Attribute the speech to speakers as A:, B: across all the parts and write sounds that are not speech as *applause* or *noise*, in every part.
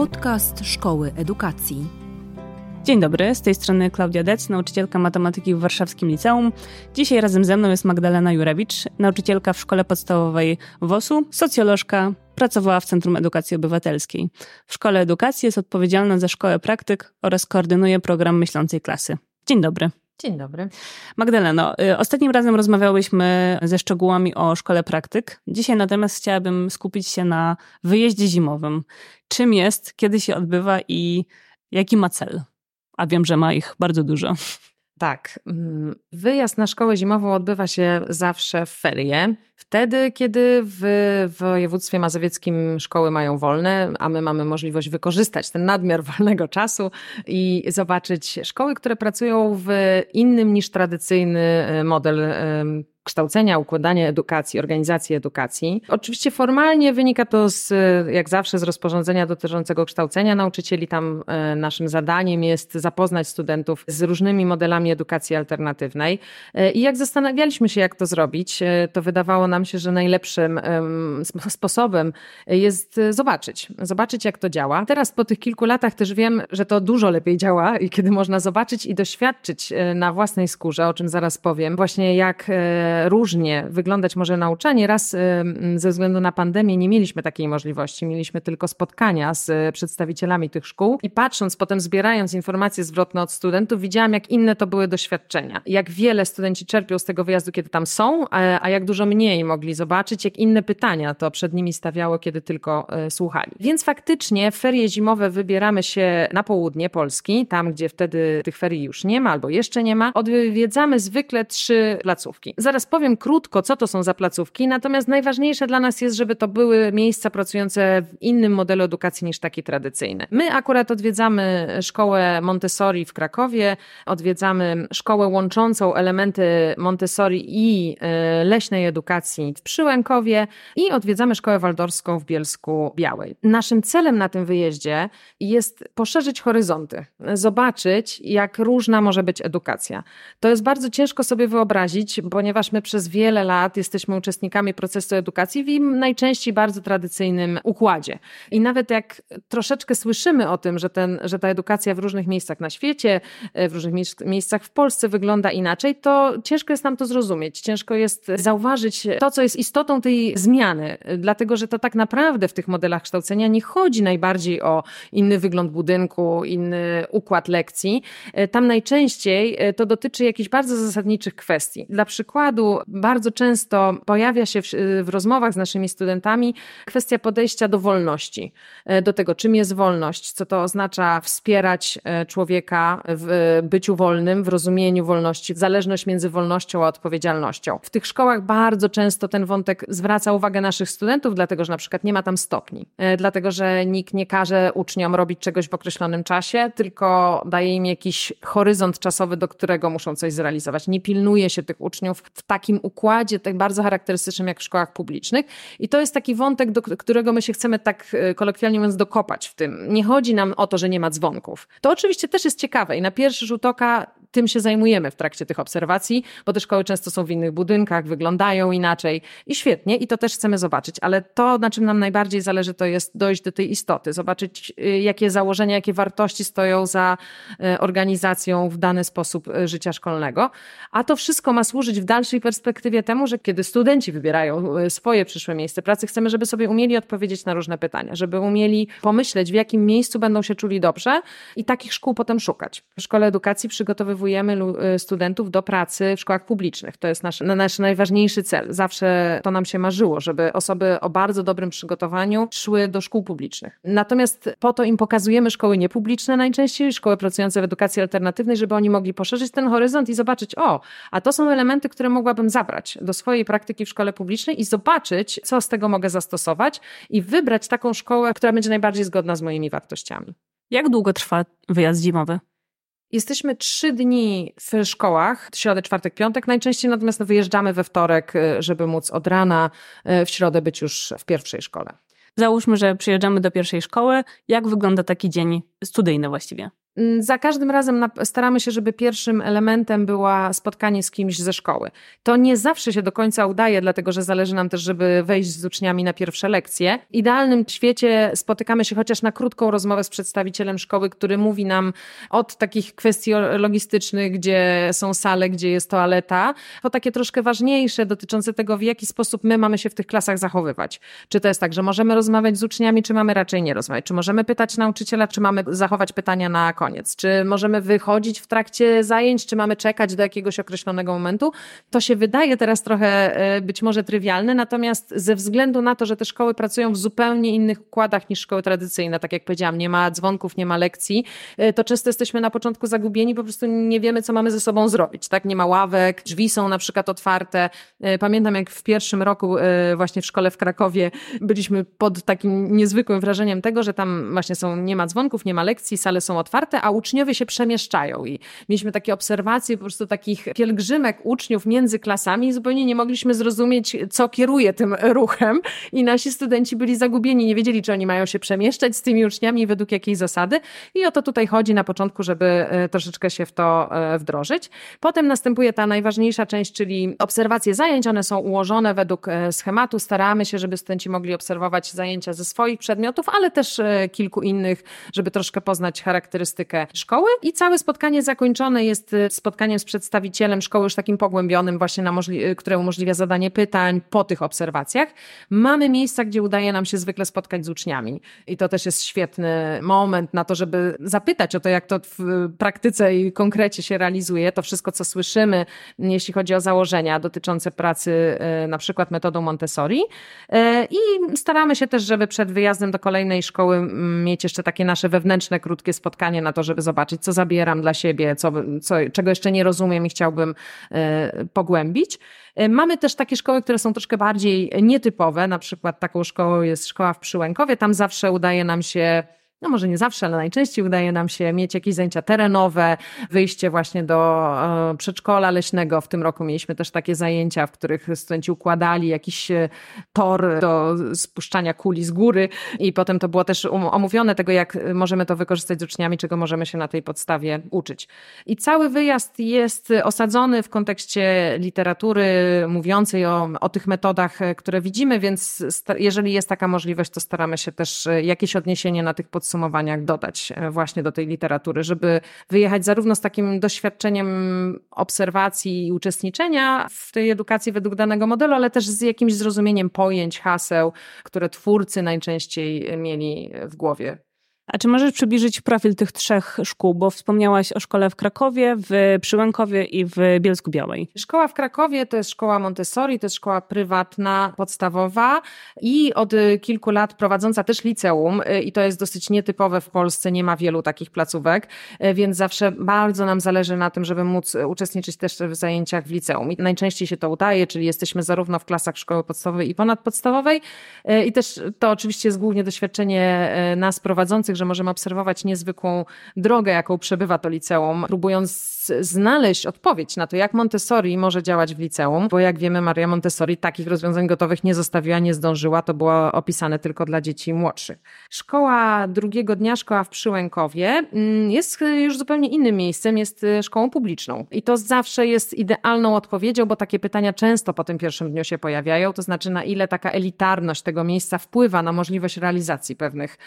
A: Podcast Szkoły Edukacji.
B: Dzień dobry, z tej strony Klaudia Dec, nauczycielka matematyki w Warszawskim Liceum. Dzisiaj razem ze mną jest Magdalena Jurewicz, nauczycielka w Szkole Podstawowej WOS-u, socjolożka, pracowała w Centrum Edukacji Obywatelskiej. W Szkole Edukacji jest odpowiedzialna za szkołę praktyk oraz koordynuje program Myślącej Klasy. Dzień dobry.
C: Dzień dobry.
B: Magdaleno, y, ostatnim razem rozmawiałyśmy ze szczegółami o szkole praktyk. Dzisiaj natomiast chciałabym skupić się na wyjeździe zimowym. Czym jest, kiedy się odbywa i jaki ma cel? A wiem, że ma ich bardzo dużo.
C: Tak. Mm, wyjazd na szkołę zimową odbywa się zawsze w ferie. Wtedy, kiedy w województwie mazowieckim szkoły mają wolne, a my mamy możliwość wykorzystać ten nadmiar *laughs* wolnego czasu i zobaczyć szkoły, które pracują w innym niż tradycyjny e, model kształcenia, układania edukacji, organizacji edukacji. Oczywiście formalnie wynika to z, jak zawsze z rozporządzenia dotyczącego kształcenia nauczycieli. Tam e, naszym zadaniem jest zapoznać studentów z różnymi modelami edukacji alternatywnej. E, I jak zastanawialiśmy się, jak to zrobić, e, to wydawało nam się, że najlepszym sposobem jest zobaczyć. Zobaczyć, jak to działa. Teraz po tych kilku latach też wiem, że to dużo lepiej działa i kiedy można zobaczyć i doświadczyć na własnej skórze, o czym zaraz powiem, właśnie jak różnie wyglądać może nauczanie. Raz ze względu na pandemię nie mieliśmy takiej możliwości, mieliśmy tylko spotkania z e, przedstawicielami tych szkół i patrząc, potem zbierając informacje zwrotne od studentów, widziałam, jak inne to były doświadczenia. Jak wiele studenci czerpią z tego wyjazdu, kiedy tam są, a jak dużo mniej mogli zobaczyć, jak inne pytania to przed nimi stawiało, kiedy tylko e, słuchali. Więc faktycznie ferie zimowe wybieramy się na południe Polski, tam gdzie wtedy tych ferii już nie ma albo jeszcze nie ma. Odwiedzamy zwykle trzy placówki. Zaraz Zaraz powiem krótko, co to są za placówki, natomiast najważniejsze dla nas jest, żeby to były miejsca pracujące w innym modelu edukacji niż taki tradycyjny. My akurat odwiedzamy szkołę Montessori w Krakowie, odwiedzamy szkołę łączącą elementy Montessori i e, leśnej edukacji w Przyłękowie i odwiedzamy szkołę waldorską w Bielsku Białej. Naszym celem na tym wyjeździe jest poszerzyć horyzonty, zobaczyć, jak różna może być edukacja. To jest bardzo ciężko sobie wyobrazić, ponieważ my przez wiele lat jesteśmy uczestnikami procesu edukacji w najczęściej bardzo tradycyjnym układzie. I nawet jak troszeczkę słyszymy o tym, że, ten, że ta edukacja w różnych miejscach na świecie, e, w różnych miejscach w Polsce wygląda inaczej, to ciężko jest nam to zrozumieć. Ciężko jest zauważyć to, co jest istotą tej zmiany, dlatego że to tak naprawdę w tych modelach kształcenia nie chodzi najbardziej o inny wygląd budynku, inny układ lekcji. E, tam najczęściej e, to dotyczy jakichś bardzo zasadniczych kwestii. Dla przykładu, bardzo często pojawia się w, w, rozmowach z naszymi studentami kwestia podejścia do wolności, e, do tego, czym jest wolność, co to oznacza wspierać e, człowieka w byciu wolnym, w rozumieniu wolności, zależność między wolnością a odpowiedzialnością. W tych szkołach bardzo często ten wątek zwraca uwagę naszych studentów, dlatego że na przykład nie ma tam stopni, dlatego że nikt nie każe uczniom robić czegoś w określonym czasie, tylko daje im jakiś horyzont czasowy, do którego muszą coś zrealizować. Nie pilnuje się tych uczniów w takim układzie, tak bardzo charakterystycznym jak w szkołach publicznych. I to jest taki wątek, do którego my się chcemy tak e, kolokwialnie mówiąc dokopać w tym. Nie chodzi nam o to, że nie ma dzwonków. To oczywiście też jest ciekawe i na pierwszy rzut oka tym się zajmujemy w trakcie tych obserwacji, bo te szkoły często są w innych budynkach, wyglądają inaczej i świetnie i to też chcemy zobaczyć, ale to, na czym nam najbardziej zależy, to jest dojść do tej istoty, zobaczyć y, jakie założenia, jakie wartości stoją za y, organizacją w dany sposób y, życia szkolnego, a to wszystko ma służyć w dalszej perspektywie temu, że kiedy studenci wybierają swoje przyszłe miejsce pracy, chcemy, żeby sobie umieli odpowiedzieć na różne pytania, żeby umieli pomyśleć, w jakim miejscu będą się czuli dobrze i takich szkół potem szukać. W Szkole Edukacji przygotowywujemy przygotowujemy y, studentów do pracy w szkołach publicznych. To jest nasz, nasz najważniejszy cel. Zawsze to nam się marzyło, żeby osoby o bardzo dobrym przygotowaniu szły do szkół publicznych. Natomiast po to im pokazujemy szkoły niepubliczne najczęściej, szkoły pracujące w edukacji alternatywnej, żeby oni mogli poszerzyć ten horyzont i zobaczyć, o, a to są elementy, które mogłabym zabrać do swojej praktyki w szkole publicznej i zobaczyć, co z tego mogę zastosować i wybrać taką szkołę, która będzie najbardziej zgodna z moimi wartościami.
B: Jak długo trwa wyjazd zimowy?
C: Jesteśmy trzy dni w szkołach, środę, czwartek, piątek. Najczęściej natomiast wyjeżdżamy we wtorek, y, żeby móc od rana y, w środę być już w pierwszej szkole.
B: Załóżmy, że przyjeżdżamy do pierwszej szkoły. Jak wygląda taki dzień studyjny właściwie?
C: Mm, za każdym razem staramy się, żeby pierwszym elementem była spotkanie z kimś ze szkoły. To nie zawsze się do końca udaje, dlatego że zależy nam też, żeby wejść z uczniami na pierwsze lekcje. W idealnym świecie spotykamy się chociaż na krótką rozmowę z przedstawicielem szkoły, który mówi nam od takich kwestii logistycznych, gdzie są sale, gdzie jest toaleta, po takie troszkę ważniejsze, dotyczące tego, w jaki sposób my mamy się w tych klasach zachowywać. Czy to jest tak, że możemy rozmawiać z uczniami, czy mamy raczej nie rozmawiać? Czy możemy pytać nauczyciela, czy mamy zachować pytania na koniec? Czy możemy wychodzić w trakcie zajęć, czy mamy czekać do jakiegoś określonego momentu? To się wydaje teraz trochę e, być może trywialne, natomiast ze względu na to, że te szkoły pracują w zupełnie innych układach niż szkoły tradycyjne, tak jak powiedziałam, nie ma dzwonków, nie ma lekcji, e, to często jesteśmy na początku zagubieni, po prostu nie wiemy, co mamy ze sobą zrobić, tak? Nie ma ławek, drzwi są na przykład otwarte. E, pamiętam, jak w pierwszym roku właśnie w szkole w Krakowie byliśmy pod takim niezwykłym wrażeniem tego, że tam właśnie są, nie ma dzwonków, nie ma lekcji, sale są otwarte, a uczniowie się przemieszczają. I mieliśmy takie obserwacje po prostu takich pielgrzymek uczniów między klasami i zupełnie nie mogliśmy zrozumieć, co kieruje tym ruchem. I nasi studenci byli zagubieni, nie wiedzieli, czy oni mają się przemieszczać z tymi uczniami według jakiej zasady. I o to tutaj chodzi na początku, żeby e, troszeczkę się w to e, wdrożyć. Potem następuje ta najważniejsza część, czyli obserwacje zajęć, one są ułożone według e, schematu, staramy się, żeby studenci mogli obserwować zajęcia ze swoich przedmiotów, ale też kilku innych, żeby troszkę poznać szkoły. I całe spotkanie zakończone jest y, spotkaniem z przedstawicielem szkoły już takim pogłębionym właśnie, na możli- y, które umożliwia zadanie pytań po tych obserwacjach. Mamy miejsca, gdzie udaje nam się zwykle spotkać z uczniami. I to też jest świetny moment na to, żeby zapytać o to, jak to w praktyce i konkrecie się realizuje, to wszystko, co słyszymy, jeśli chodzi o założenia dotyczące pracy y, na przykład metodą Montessori. I staramy się też, żeby przed wyjazdem do kolejnej szkoły mieć jeszcze takie nasze wewnętrzne, krótkie spotkanie na to, żeby zobaczyć, co zabieram dla siebie, co, co, czego jeszcze nie rozumiem i chciałbym e, pogłębić. E, mamy też takie szkoły, które są troszkę bardziej nietypowe, na przykład taką szkołą jest szkoła w Przyłękowie, tam zawsze udaje nam się no może nie zawsze, ale najczęściej udaje nam się mieć jakieś zajęcia terenowe, wyjście właśnie do e, przedszkola leśnego. W tym roku mieliśmy też takie zajęcia, w których studenci układali jakiś e, tor do spuszczania kuli z góry i potem to było też um, omówione tego, jak możemy to wykorzystać z uczniami, czego możemy się na tej podstawie uczyć. I cały wyjazd jest osadzony w kontekście literatury mówiącej o, o tych metodach, e, które widzimy, więc jeżeli jest taka możliwość, to staramy się też jakieś odniesienie na tych podstawach podsumowaniach dodać e, właśnie do tej literatury, żeby wyjechać zarówno z takim doświadczeniem obserwacji i uczestniczenia w tej edukacji według danego modelu, ale też z jakimś zrozumieniem pojęć, haseł, które twórcy najczęściej mieli w głowie
B: a czy możesz przybliżyć profil tych trzech szkół? Bo wspomniałaś o szkole w Krakowie, w Przyłękowie i w Bielsku Białej.
C: Szkoła w Krakowie to jest szkoła Montessori, to jest szkoła prywatna, podstawowa i od kilku lat prowadząca też liceum i to jest dosyć nietypowe w Polsce, nie ma wielu takich placówek, więc zawsze bardzo nam zależy na tym, żeby móc uczestniczyć też w zajęciach w liceum. I najczęściej się to udaje, czyli jesteśmy zarówno w klasach szkoły podstawowej i ponadpodstawowej i też to oczywiście jest głównie doświadczenie nas prowadzących, że możemy obserwować niezwykłą drogę, jaką przebywa to liceum, próbując znaleźć odpowiedź na to, jak Montessori może działać w liceum, bo jak wiemy, Maria Montessori takich rozwiązań gotowych nie zostawiła, nie zdążyła, to było opisane tylko dla dzieci młodszych. Szkoła drugiego dnia, szkoła w Przyłękowie, mm, jest już zupełnie innym miejscem, jest y, szkołą publiczną. I to zawsze jest idealną odpowiedzią, bo takie pytania często po tym pierwszym dniu się pojawiają, to znaczy na ile taka elitarność tego miejsca wpływa na możliwość realizacji pewnych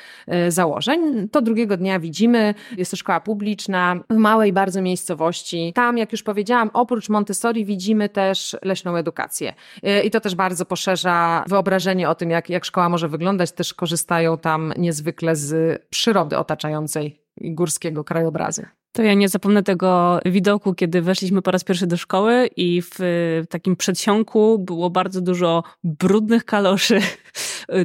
C: y, założeń. To drugiego dnia widzimy, jest to szkoła publiczna w małej bardzo miejscowości, tam, jak już powiedziałam, oprócz Montessori widzimy też leśną edukację. I to też bardzo poszerza wyobrażenie o tym, jak, jak szkoła może wyglądać. Też korzystają tam niezwykle z przyrody otaczającej górskiego krajobrazu.
B: To ja nie zapomnę tego widoku, kiedy weszliśmy po raz pierwszy do szkoły i w takim przedsionku było bardzo dużo brudnych kaloszy,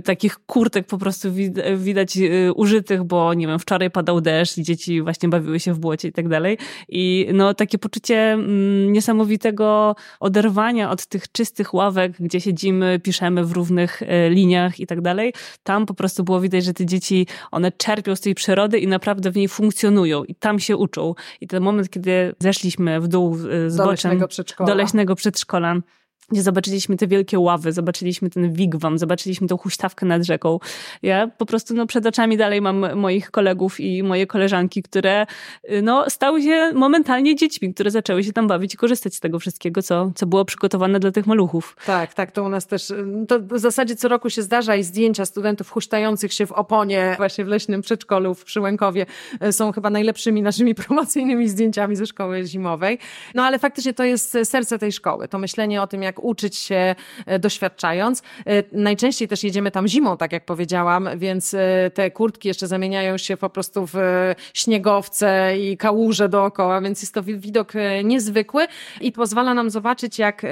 B: takich kurtek po prostu widać y, użytych, bo nie wiem, wczoraj padał deszcz i dzieci właśnie bawiły się w błocie i tak dalej. I no takie poczucie mm, niesamowitego oderwania od tych czystych ławek, gdzie siedzimy, piszemy w równych y, liniach i tak dalej. Tam po prostu było widać, że te dzieci, one czerpią z tej przyrody i naprawdę w niej funkcjonują i tam się uczą i ten moment, kiedy zeszliśmy w dół z
C: do leśnego przedszkola.
B: do leśnego przedszkola gdzie zobaczyliśmy te wielkie ławy, zobaczyliśmy ten wigwam, zobaczyliśmy tą huśtawkę nad rzeką. Ja po prostu no, przed oczami dalej mam moich kolegów i moje koleżanki, które y, no, stały się momentalnie dziećmi, które zaczęły się tam bawić i korzystać z tego wszystkiego, co, co było przygotowane dla tych maluchów.
C: Tak, tak, to u nas też, y, to w zasadzie co roku się zdarza i zdjęcia studentów huśtających się w oponie właśnie w leśnym przedszkolu w Przyłękowie y, są chyba najlepszymi naszymi *laughs* promocyjnymi zdjęciami ze szkoły zimowej. No ale faktycznie to jest serce tej szkoły, to myślenie o tym, jak uczyć się e, doświadczając. E, najczęściej też jedziemy tam zimą, tak jak powiedziałam, więc e, te kurtki jeszcze zamieniają się po prostu w śniegowce i kałuże dookoła, więc jest to widok niezwykły i pozwala nam zobaczyć, jak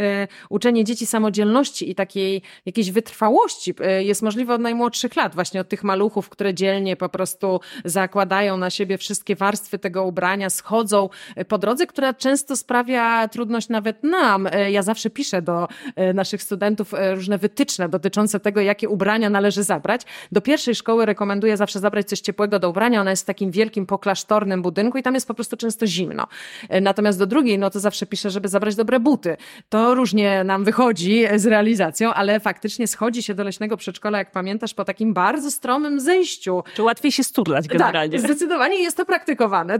C: uczenie dzieci samodzielności i takiej jakiejś wytrwałości jest możliwe od najmłodszych lat, właśnie od tych maluchów, które dzielnie po prostu zakładają na siebie wszystkie warstwy tego ubrania, schodzą po drodze, która często sprawia trudność nawet nam. Ja zawsze piszę do E, naszych studentów e, różne wytyczne dotyczące tego, jakie ubrania należy zabrać. Do pierwszej szkoły rekomenduję zawsze zabrać coś ciepłego do ubrania. Ona jest w takim wielkim, poklasztornym budynku i tam jest po prostu często zimno. E, natomiast do drugiej, no to zawsze piszę, żeby zabrać dobre buty. To różnie nam wychodzi z realizacją, ale faktycznie schodzi się do leśnego przedszkola, jak pamiętasz, po takim bardzo stromym zejściu.
B: Czy łatwiej się sturlać generalnie?
C: Tak, zdecydowanie jest to praktykowane.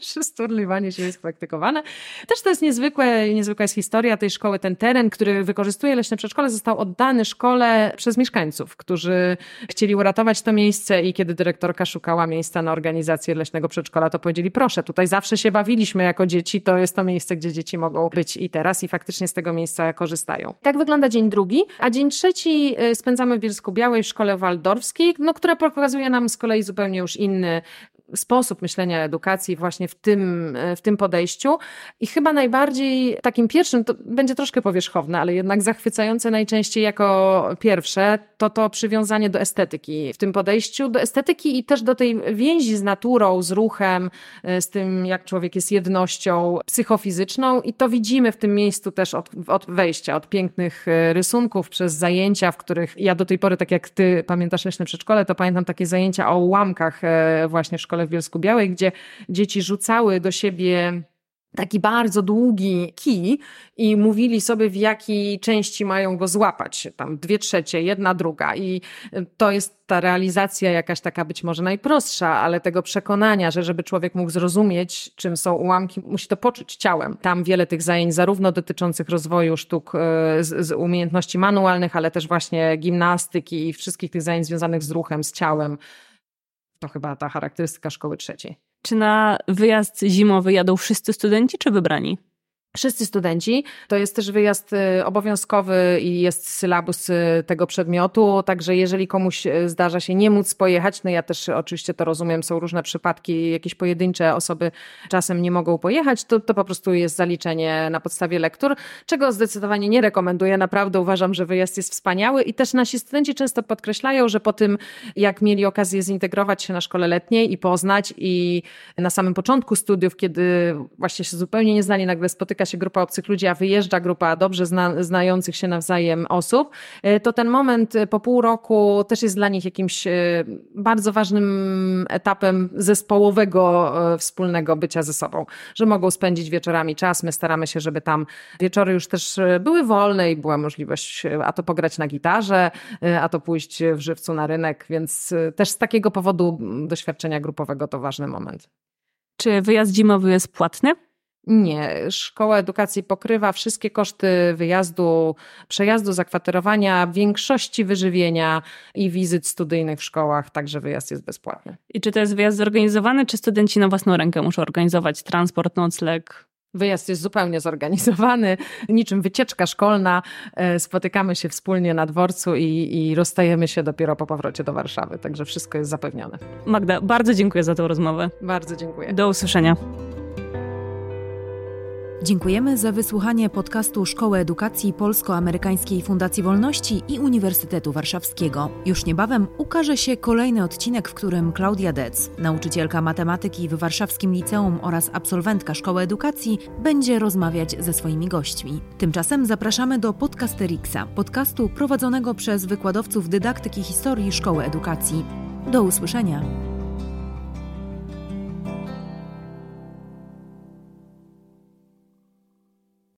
C: *laughs* Sturliwanie się jest praktykowane. Też to jest niezwykłe, niezwykła jest historia tej szkoły, ten teren, który wykorzystuje leśne przedszkole, został oddany szkole przez mieszkańców, którzy chcieli uratować to miejsce i kiedy dyrektorka szukała miejsca na organizację leśnego przedszkola, to powiedzieli, proszę, tutaj zawsze się bawiliśmy jako dzieci, to jest to miejsce, gdzie dzieci mogą być i teraz i faktycznie z tego miejsca korzystają. Tak wygląda dzień drugi, a dzień trzeci y, spędzamy w Bielsku Białej w szkole waldorfskiej, no, która pokazuje nam z kolei zupełnie już inny sposób myślenia edukacji właśnie w tym, w tym podejściu. I chyba najbardziej takim pierwszym, to będzie troszkę powierzchowne, ale jednak zachwycające najczęściej jako pierwsze, to to przywiązanie do estetyki. W tym podejściu do estetyki i też do tej więzi z naturą, z ruchem, z tym, jak człowiek jest jednością psychofizyczną. I to widzimy w tym miejscu też od, od wejścia, od pięknych e, rysunków, przez zajęcia, w których ja do tej pory, tak jak ty pamiętasz leśne przedszkole, to pamiętam takie zajęcia o ułamkach e, właśnie w szkole szkole w Bielsku Białej, gdzie dzieci rzucały do siebie taki bardzo długi kij i mówili sobie, w jakiej części mają go złapać. Tam dwie trzecie, jedna, druga. I to jest ta realizacja jakaś taka być może najprostsza, ale tego przekonania, że żeby człowiek mógł zrozumieć, czym są ułamki, musi to poczuć ciałem. Tam wiele tych zajęć, zarówno dotyczących rozwoju sztuk e, z, z umiejętności manualnych, ale też właśnie gimnastyki i wszystkich tych zajęć związanych z ruchem, z ciałem to chyba ta charakterystyka szkoły trzeciej.
B: Czy na wyjazd zimowy jadą wszyscy studenci, czy wybrani?
C: Wszyscy studenci. To jest też wyjazd y, obowiązkowy i jest sylabus y, tego przedmiotu, także jeżeli komuś y, zdarza się nie móc pojechać, no ja też oczywiście to rozumiem, są różne przypadki, jakieś pojedyncze osoby czasem nie mogą pojechać, to, to po prostu jest zaliczenie na podstawie lektur, czego zdecydowanie nie rekomenduję. Naprawdę uważam, że wyjazd jest wspaniały i też nasi studenci często podkreślają, że po tym, jak mieli okazję zintegrować się na szkole letniej i poznać i na samym początku studiów, kiedy właśnie się zupełnie nie znali, nagle spotyka się grupa obcych ludzi, a wyjeżdża grupa dobrze zna, znających się nawzajem osób, e, to ten moment e, po pół roku też jest dla nich jakimś e, bardzo ważnym etapem zespołowego, wspólnego bycia ze sobą, że mogą spędzić wieczorami czas. My staramy się, żeby tam wieczory już też były wolne i była możliwość a to pograć na gitarze, a to pójść w żywcu na rynek, więc też z takiego powodu doświadczenia grupowego to ważny moment.
B: Czy wyjazd zimowy jest płatny?
C: Nie. Szkoła Edukacji pokrywa wszystkie koszty wyjazdu, przejazdu, zakwaterowania, większości wyżywienia i wizyt studyjnych w szkołach, także wyjazd jest bezpłatny.
B: I czy to jest wyjazd zorganizowany, czy studenci na własną rękę muszą organizować transport, nocleg?
C: Wyjazd jest zupełnie zorganizowany, niczym wycieczka szkolna. E, spotykamy się wspólnie na dworcu i, i rozstajemy się dopiero po powrocie do Warszawy, także wszystko jest zapewnione.
B: Magda, bardzo dziękuję za tę rozmowę.
C: Bardzo dziękuję.
B: Do usłyszenia.
A: Dziękujemy za wysłuchanie podcastu Szkoły Edukacji Polsko-Amerykańskiej Fundacji Wolności i Uniwersytetu Warszawskiego. Już niebawem ukaże się kolejny odcinek, w którym Klaudia Dec, nauczycielka matematyki w Warszawskim Liceum oraz absolwentka Szkoły Edukacji, będzie rozmawiać ze swoimi gośćmi. Tymczasem zapraszamy do Podcasterixa, podcastu prowadzonego przez wykładowców dydaktyki historii Szkoły Edukacji. Do usłyszenia.